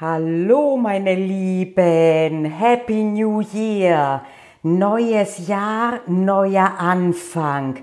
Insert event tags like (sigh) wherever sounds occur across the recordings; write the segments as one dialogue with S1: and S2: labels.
S1: Hallo meine Lieben, Happy New Year, neues Jahr, neuer Anfang.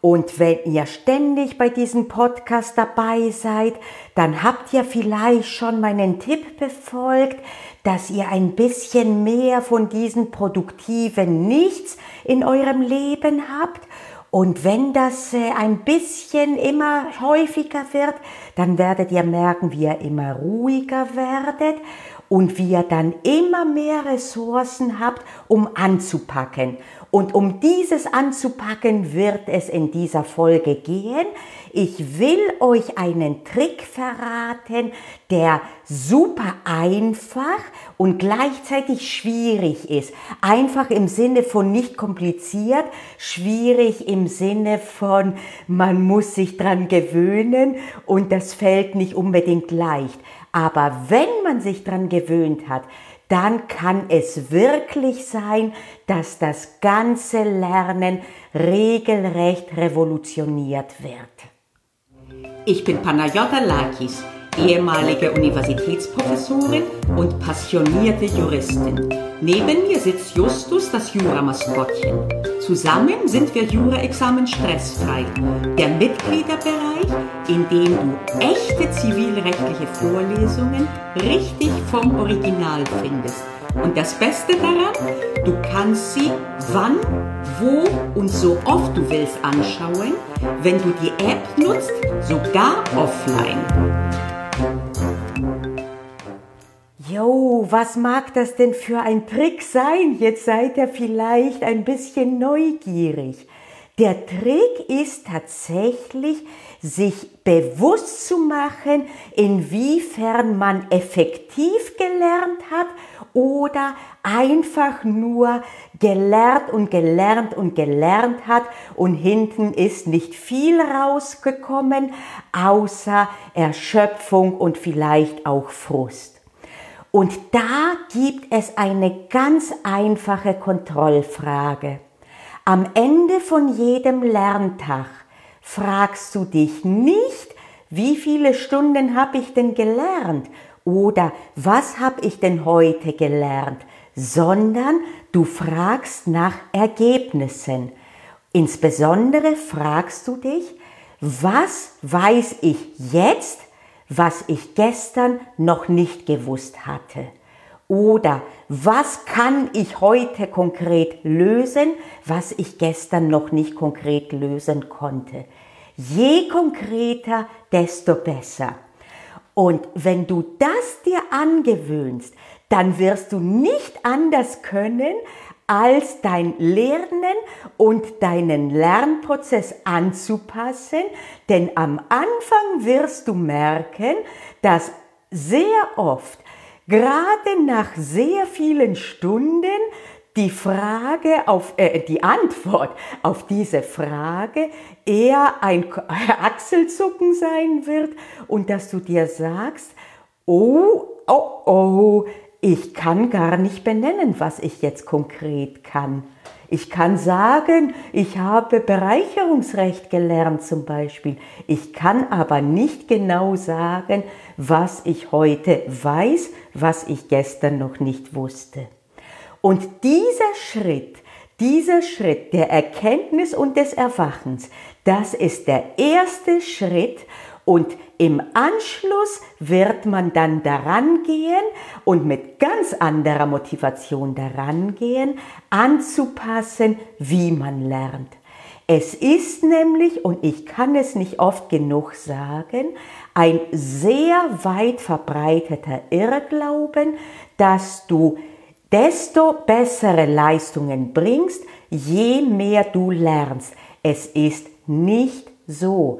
S1: Und wenn ihr ständig bei diesem Podcast dabei seid, dann habt ihr vielleicht schon meinen Tipp befolgt, dass ihr ein bisschen mehr von diesen produktiven Nichts in eurem Leben habt und wenn das äh, ein bisschen immer häufiger wird, dann werdet ihr merken, wie ihr immer ruhiger werdet und wie ihr dann immer mehr Ressourcen habt, um anzupacken. Und um dieses anzupacken, wird es in dieser Folge gehen. Ich will euch einen Trick verraten, der super einfach und gleichzeitig schwierig ist. Einfach im Sinne von nicht kompliziert, schwierig im Sinne von man muss sich dran gewöhnen und das fällt nicht unbedingt leicht. Aber wenn man sich dran gewöhnt hat, dann kann es wirklich sein, dass das ganze Lernen regelrecht revolutioniert wird.
S2: Ich bin Panayota Lakis, ehemalige Universitätsprofessorin und passionierte Juristin. Neben mir sitzt Justus, das Juramaskottchen. Zusammen sind wir Jura-Examen stressfrei. Der Mitgliederbereich, in dem du echte zivilrechtliche Vorlesungen richtig vom Original findest. Und das Beste daran, du kannst sie wann, wo und so oft du willst anschauen, wenn du die App nutzt, sogar offline.
S1: Jo, was mag das denn für ein Trick sein? Jetzt seid ihr vielleicht ein bisschen neugierig. Der Trick ist tatsächlich, sich bewusst zu machen, inwiefern man effektiv gelernt hat oder einfach nur gelernt und gelernt und gelernt hat und hinten ist nicht viel rausgekommen, außer Erschöpfung und vielleicht auch Frust. Und da gibt es eine ganz einfache Kontrollfrage. Am Ende von jedem Lerntag fragst du dich nicht, wie viele Stunden habe ich denn gelernt oder was habe ich denn heute gelernt, sondern du fragst nach Ergebnissen. Insbesondere fragst du dich, was weiß ich jetzt, was ich gestern noch nicht gewusst hatte? Oder was kann ich heute konkret lösen, was ich gestern noch nicht konkret lösen konnte? Je konkreter, desto besser. Und wenn du das dir angewöhnst, dann wirst du nicht anders können, als dein Lernen und deinen Lernprozess anzupassen, denn am Anfang wirst du merken, dass sehr oft, gerade nach sehr vielen Stunden, die Frage auf äh, die Antwort auf diese Frage eher ein (laughs) Achselzucken sein wird und dass du dir sagst, oh, oh, oh, ich kann gar nicht benennen, was ich jetzt konkret kann. Ich kann sagen, ich habe Bereicherungsrecht gelernt zum Beispiel. Ich kann aber nicht genau sagen, was ich heute weiß, was ich gestern noch nicht wusste. Und dieser Schritt, dieser Schritt der Erkenntnis und des Erwachens, das ist der erste Schritt und im Anschluss wird man dann daran gehen und mit ganz anderer Motivation daran gehen, anzupassen, wie man lernt. Es ist nämlich, und ich kann es nicht oft genug sagen, ein sehr weit verbreiteter Irrglauben, dass du desto bessere Leistungen bringst, je mehr du lernst. Es ist nicht so.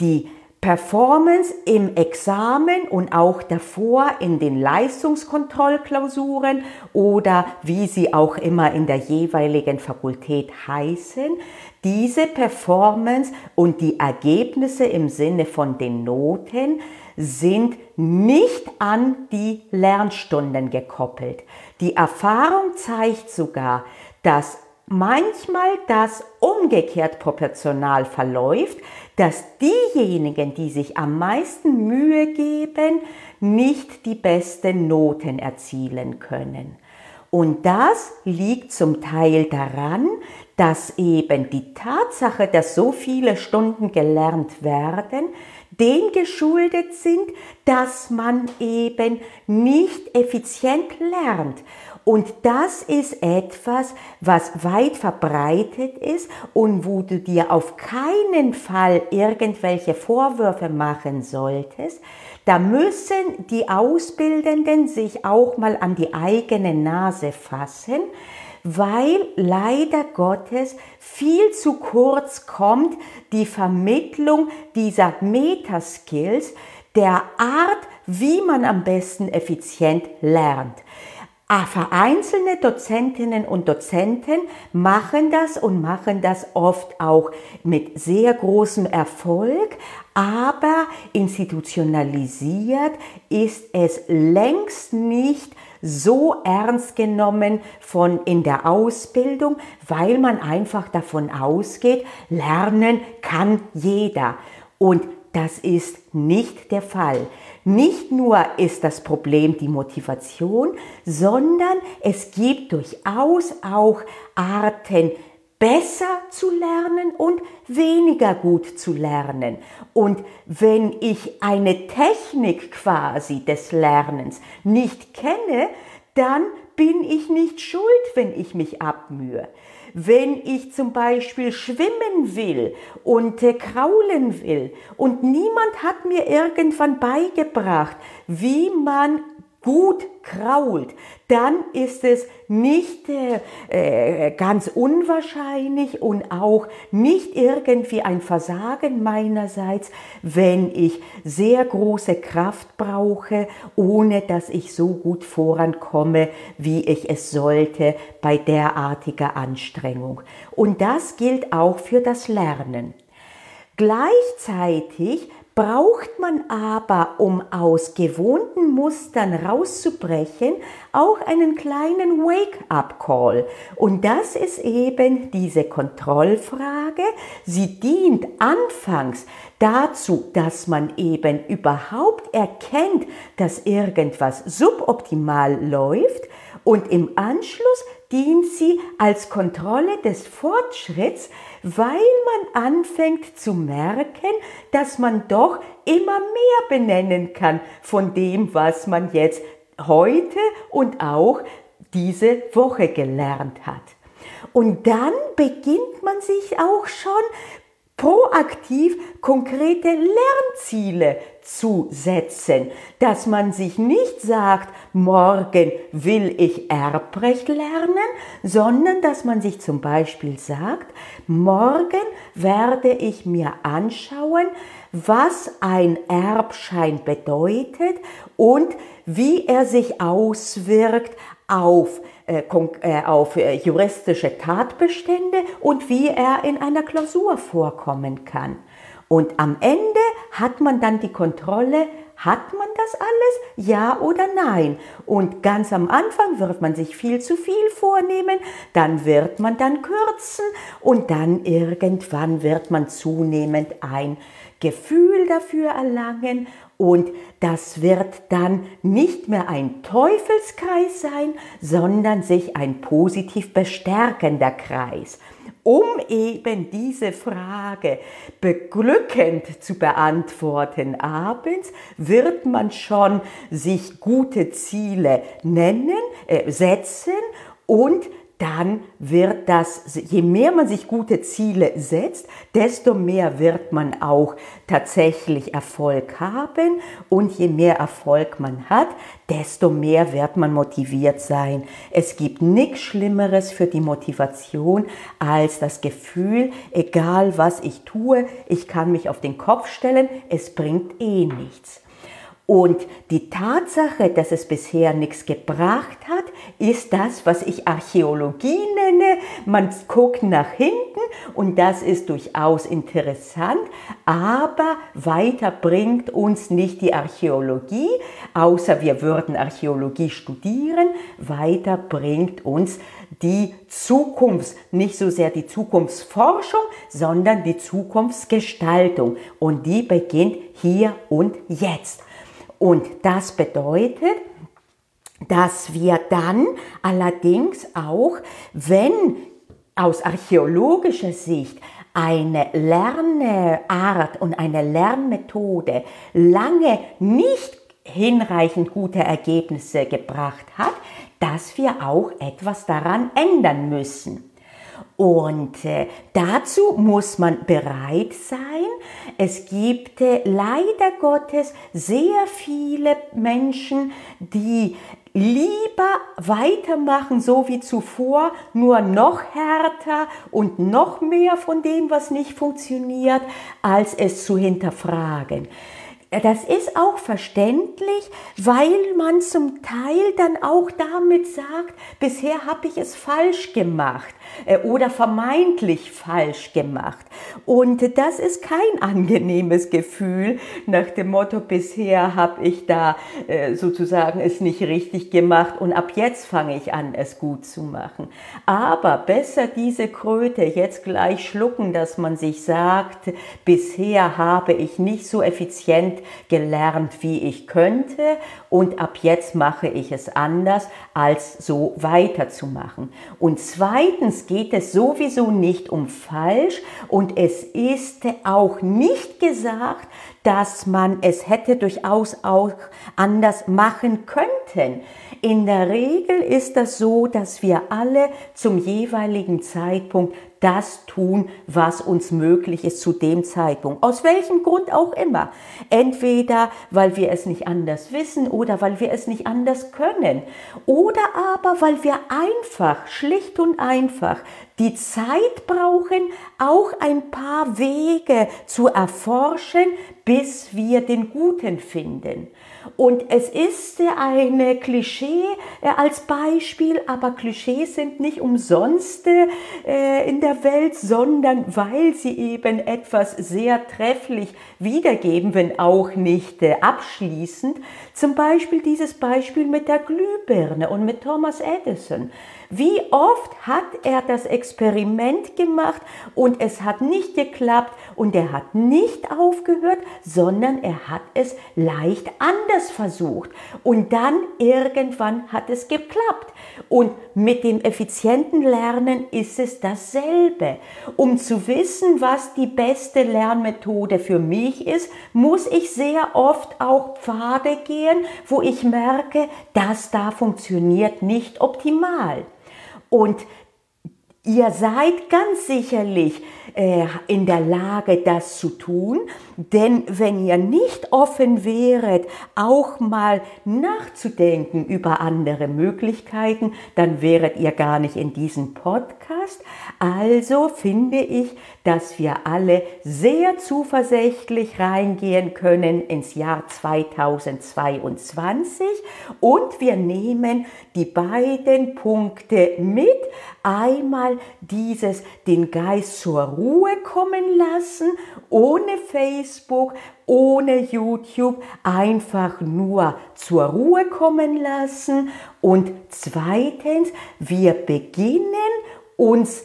S1: Die Performance im Examen und auch davor in den Leistungskontrollklausuren oder wie sie auch immer in der jeweiligen Fakultät heißen, diese Performance und die Ergebnisse im Sinne von den Noten sind nicht an die Lernstunden gekoppelt. Die Erfahrung zeigt sogar, dass manchmal das umgekehrt proportional verläuft, dass diejenigen, die sich am meisten Mühe geben, nicht die besten Noten erzielen können. Und das liegt zum Teil daran, dass eben die Tatsache, dass so viele Stunden gelernt werden, dem geschuldet sind, dass man eben nicht effizient lernt. Und das ist etwas, was weit verbreitet ist und wo du dir auf keinen Fall irgendwelche Vorwürfe machen solltest. Da müssen die Ausbildenden sich auch mal an die eigene Nase fassen, weil leider Gottes viel zu kurz kommt die Vermittlung dieser Metaskills, der Art, wie man am besten effizient lernt. Ah, vereinzelte Dozentinnen und Dozenten machen das und machen das oft auch mit sehr großem Erfolg, aber institutionalisiert ist es längst nicht so ernst genommen von in der Ausbildung, weil man einfach davon ausgeht, lernen kann jeder. Und das ist nicht der Fall. Nicht nur ist das Problem die Motivation, sondern es gibt durchaus auch Arten, besser zu lernen und weniger gut zu lernen. Und wenn ich eine Technik quasi des Lernens nicht kenne, dann bin ich nicht schuld, wenn ich mich abmühe. Wenn ich zum Beispiel schwimmen will und äh, kraulen will und niemand hat mir irgendwann beigebracht, wie man gut krault, dann ist es nicht äh, äh, ganz unwahrscheinlich und auch nicht irgendwie ein Versagen meinerseits, wenn ich sehr große Kraft brauche, ohne dass ich so gut vorankomme, wie ich es sollte bei derartiger Anstrengung. Und das gilt auch für das Lernen. Gleichzeitig braucht man aber, um aus gewohnten Mustern rauszubrechen, auch einen kleinen Wake-up-Call. Und das ist eben diese Kontrollfrage. Sie dient anfangs dazu, dass man eben überhaupt erkennt, dass irgendwas suboptimal läuft und im Anschluss dient sie als Kontrolle des Fortschritts, weil man anfängt zu merken, dass man doch immer mehr benennen kann von dem, was man jetzt heute und auch diese Woche gelernt hat. Und dann beginnt man sich auch schon proaktiv konkrete Lernziele zu setzen, dass man sich nicht sagt, morgen will ich Erbrecht lernen, sondern dass man sich zum Beispiel sagt, morgen werde ich mir anschauen, was ein Erbschein bedeutet und wie er sich auswirkt auf auf äh, juristische Tatbestände und wie er in einer Klausur vorkommen kann. Und am Ende hat man dann die Kontrolle, hat man das alles? Ja oder nein? Und ganz am Anfang wird man sich viel zu viel vornehmen, dann wird man dann kürzen und dann irgendwann wird man zunehmend ein Gefühl dafür erlangen und das wird dann nicht mehr ein Teufelskreis sein, sondern sich ein positiv bestärkender Kreis. Um eben diese Frage beglückend zu beantworten abends, wird man schon sich gute Ziele nennen, äh, setzen und dann wird das, je mehr man sich gute Ziele setzt, desto mehr wird man auch tatsächlich Erfolg haben und je mehr Erfolg man hat, desto mehr wird man motiviert sein. Es gibt nichts Schlimmeres für die Motivation als das Gefühl, egal was ich tue, ich kann mich auf den Kopf stellen, es bringt eh nichts. Und die Tatsache, dass es bisher nichts gebracht hat, ist das, was ich Archäologie nenne. Man guckt nach hinten und das ist durchaus interessant, aber weiter bringt uns nicht die Archäologie, außer wir würden Archäologie studieren, weiter bringt uns die Zukunfts, nicht so sehr die Zukunftsforschung, sondern die Zukunftsgestaltung. Und die beginnt hier und jetzt. Und das bedeutet, dass wir dann allerdings auch, wenn aus archäologischer Sicht eine Lernart und eine Lernmethode lange nicht hinreichend gute Ergebnisse gebracht hat, dass wir auch etwas daran ändern müssen. Und äh, dazu muss man bereit sein. Es gibt äh, leider Gottes sehr viele Menschen, die lieber weitermachen, so wie zuvor, nur noch härter und noch mehr von dem, was nicht funktioniert, als es zu hinterfragen. Das ist auch verständlich, weil man zum Teil dann auch damit sagt, bisher habe ich es falsch gemacht äh, oder vermeintlich falsch gemacht. Und das ist kein (laughs) angenehmes Gefühl nach dem Motto, bisher habe ich da äh, sozusagen es nicht richtig gemacht und ab jetzt fange ich an, es gut zu machen. Aber besser diese Kröte jetzt gleich schlucken, dass man sich sagt, bisher habe ich nicht so effizient gelernt, wie ich könnte und ab jetzt mache ich es anders, als so weiterzumachen. Und zweitens geht es sowieso nicht um falsch und es ist auch nicht gesagt, dass man es hätte durchaus auch anders machen können. In der Regel ist das so, dass wir alle zum jeweiligen Zeitpunkt das tun, was uns möglich ist zu dem Zeitpunkt. Aus welchem Grund auch immer. Entweder weil wir es nicht anders wissen oder weil wir es nicht anders können. Oder aber weil wir einfach, schlicht und einfach, die Zeit brauchen, auch ein paar Wege zu erforschen, bis wir den Guten finden. Und es ist eine Klischee äh, als Beispiel, aber Klischees sind nicht umsonst äh, in der Welt, sondern weil sie eben etwas sehr trefflich wiedergeben, wenn auch nicht äh, abschließend. Zum Beispiel dieses Beispiel mit der Glühbirne und mit Thomas Edison. Wie oft hat er das Experiment gemacht und es hat nicht geklappt und er hat nicht aufgehört, sondern er hat es leicht anders versucht und dann irgendwann hat es geklappt. Und mit dem effizienten Lernen ist es dasselbe. Um zu wissen, was die beste Lernmethode für mich ist, muss ich sehr oft auch Pfade gehen, wo ich merke, das da funktioniert nicht optimal. Und ihr seid ganz sicherlich äh, in der Lage, das zu tun. Denn wenn ihr nicht offen wäret, auch mal nachzudenken über andere Möglichkeiten, dann wäret ihr gar nicht in diesem Podcast. Also finde ich, dass wir alle sehr zuversichtlich reingehen können ins Jahr 2022 und wir nehmen die beiden Punkte mit. Einmal dieses den Geist zur Ruhe kommen lassen, ohne Facebook, ohne YouTube, einfach nur zur Ruhe kommen lassen. Und zweitens, wir beginnen uns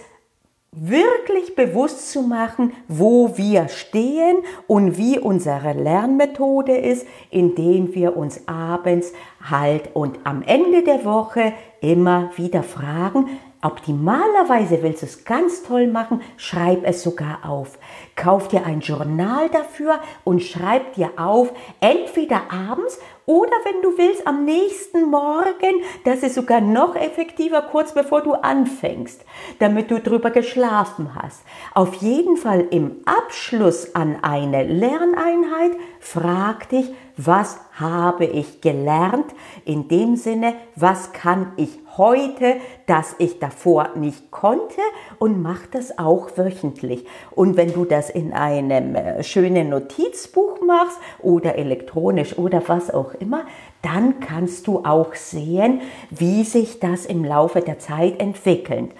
S1: wirklich bewusst zu machen, wo wir stehen und wie unsere Lernmethode ist, indem wir uns abends halt und am Ende der Woche immer wieder fragen, Optimalerweise willst du es ganz toll machen, schreib es sogar auf. Kauf dir ein Journal dafür und schreib dir auf, entweder abends oder wenn du willst, am nächsten Morgen, das ist sogar noch effektiver, kurz bevor du anfängst, damit du drüber geschlafen hast. Auf jeden Fall im Abschluss an eine Lerneinheit frag dich, was habe ich gelernt? In dem Sinne, was kann ich heute, das ich davor nicht konnte und mach das auch wöchentlich. Und wenn du das in einem äh, schönen Notizbuch machst oder elektronisch oder was auch immer, dann kannst du auch sehen, wie sich das im Laufe der Zeit entwickelt.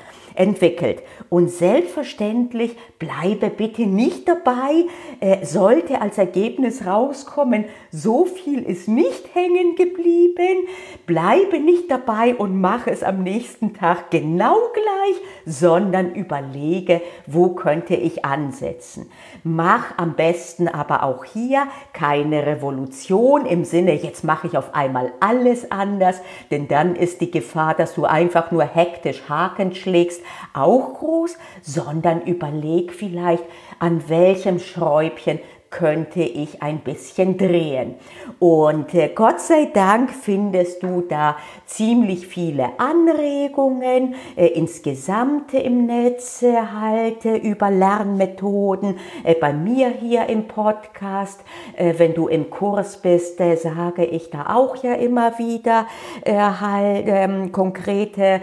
S1: Entwickelt. Und selbstverständlich bleibe bitte nicht dabei, äh, sollte als Ergebnis rauskommen, so viel ist nicht hängen geblieben, bleibe nicht dabei und mache es am nächsten Tag genau gleich, sondern überlege, wo könnte ich ansetzen. Mach am besten aber auch hier keine Revolution im Sinne, jetzt mache ich auf einmal alles anders, denn dann ist die Gefahr, dass du einfach nur hektisch Haken schlägst, auch groß, sondern überleg vielleicht, an welchem Schräubchen könnte ich ein bisschen drehen. Und äh, Gott sei Dank findest du da ziemlich viele Anregungen äh, insgesamt im Netz äh, halt äh, über Lernmethoden. Äh, bei mir hier im Podcast, äh, wenn du im Kurs bist, sage ich da auch ja immer wieder halt ähm, konkrete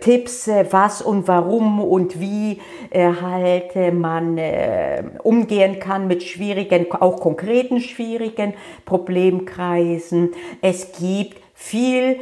S1: Tipps, was und warum und wie halt man umgehen kann mit schwierigen, auch konkreten schwierigen Problemkreisen. Es gibt viel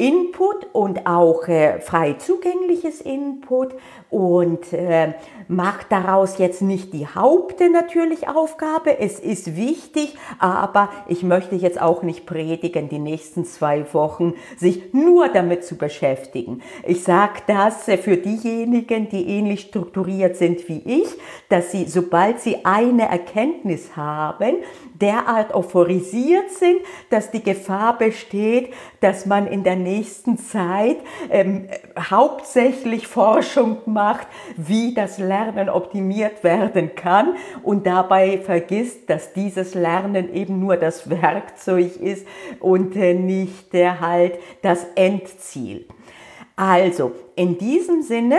S1: Input und auch äh, frei zugängliches Input und äh, macht daraus jetzt nicht die Haupt natürlich Aufgabe. Es ist wichtig, aber ich möchte jetzt auch nicht predigen, die nächsten zwei Wochen sich nur damit zu beschäftigen. Ich sage das äh, für diejenigen, die ähnlich strukturiert sind wie ich, dass sie, sobald sie eine Erkenntnis haben, derart euphorisiert sind, dass die Gefahr besteht, dass man in der nächsten Zeit ähm, hauptsächlich Forschung macht, wie das Lernen optimiert werden kann und dabei vergisst, dass dieses Lernen eben nur das Werkzeug ist und äh, nicht äh, halt das Endziel. Also, in diesem Sinne,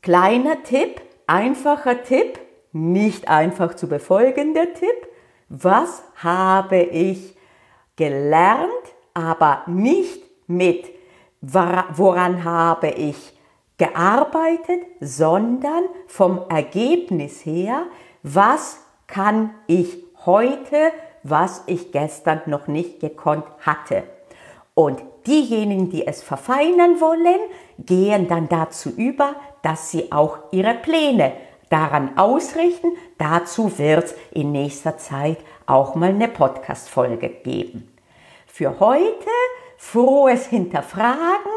S1: kleiner Tipp, einfacher Tipp, nicht einfach zu befolgen der Tipp, was habe ich gelernt, aber nicht mit, woran habe ich gearbeitet, sondern vom Ergebnis her, was kann ich heute, was ich gestern noch nicht gekonnt hatte. Und diejenigen, die es verfeinern wollen, gehen dann dazu über, dass sie auch ihre Pläne daran ausrichten. Dazu wird es in nächster Zeit auch mal eine Podcast-Folge geben. Für heute frohes Hinterfragen,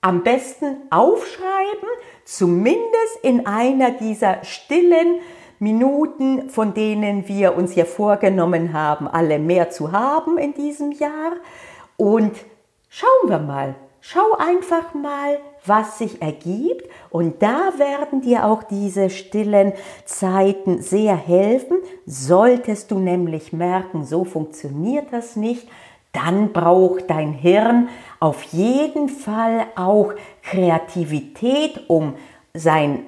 S1: am besten aufschreiben, zumindest in einer dieser stillen Minuten, von denen wir uns ja vorgenommen haben, alle mehr zu haben in diesem Jahr. Und schauen wir mal, schau einfach mal, was sich ergibt. Und da werden dir auch diese stillen Zeiten sehr helfen. Solltest du nämlich merken, so funktioniert das nicht, dann braucht dein Hirn auf jeden Fall auch Kreativität, um sein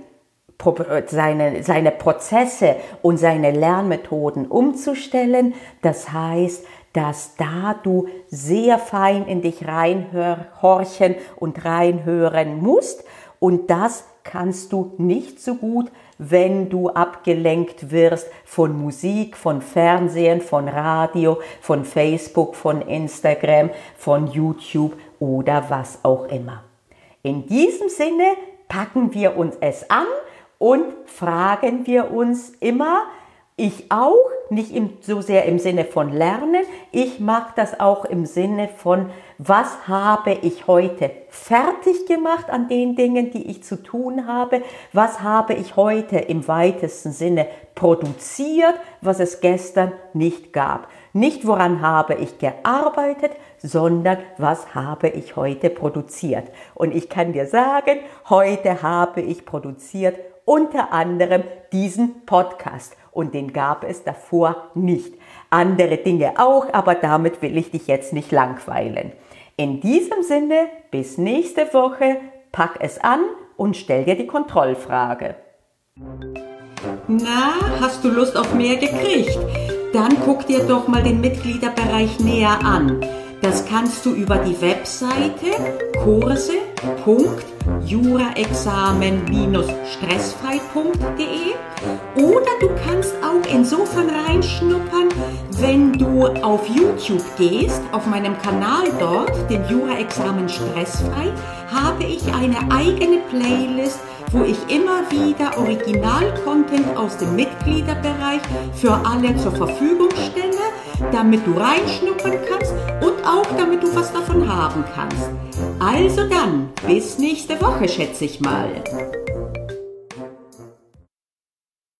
S1: seine, seine Prozesse und seine Lernmethoden umzustellen. Das heißt, dass da du sehr fein in dich reinhorchen und reinhören musst. Und das kannst du nicht so gut, wenn du abgelenkt wirst von Musik, von Fernsehen, von Radio, von Facebook, von Instagram, von YouTube oder was auch immer. In diesem Sinne packen wir uns es an und fragen wir uns immer, ich auch, nicht im, so sehr im Sinne von Lernen, ich mache das auch im Sinne von, was habe ich heute fertig gemacht an den Dingen, die ich zu tun habe, was habe ich heute im weitesten Sinne produziert, was es gestern nicht gab. Nicht woran habe ich gearbeitet, sondern was habe ich heute produziert. Und ich kann dir sagen, heute habe ich produziert unter anderem diesen Podcast und den gab es davor nicht. Andere Dinge auch, aber damit will ich dich jetzt nicht langweilen. In diesem Sinne, bis nächste Woche, pack es an und stell dir die Kontrollfrage.
S2: Na, hast du Lust auf mehr gekriegt? Dann guck dir doch mal den Mitgliederbereich näher an. Das kannst du über die Webseite kurse.com juraexamen-stressfrei.de oder du kannst auch insofern reinschnuppern, wenn du auf YouTube gehst, auf meinem Kanal dort, den Jura-Examen Stressfrei, habe ich eine eigene Playlist, wo ich immer wieder Original-Content aus dem Mitgliederbereich für alle zur Verfügung stelle, damit du reinschnuppern kannst auch damit du was davon haben kannst. Also dann, bis nächste Woche, schätze ich mal.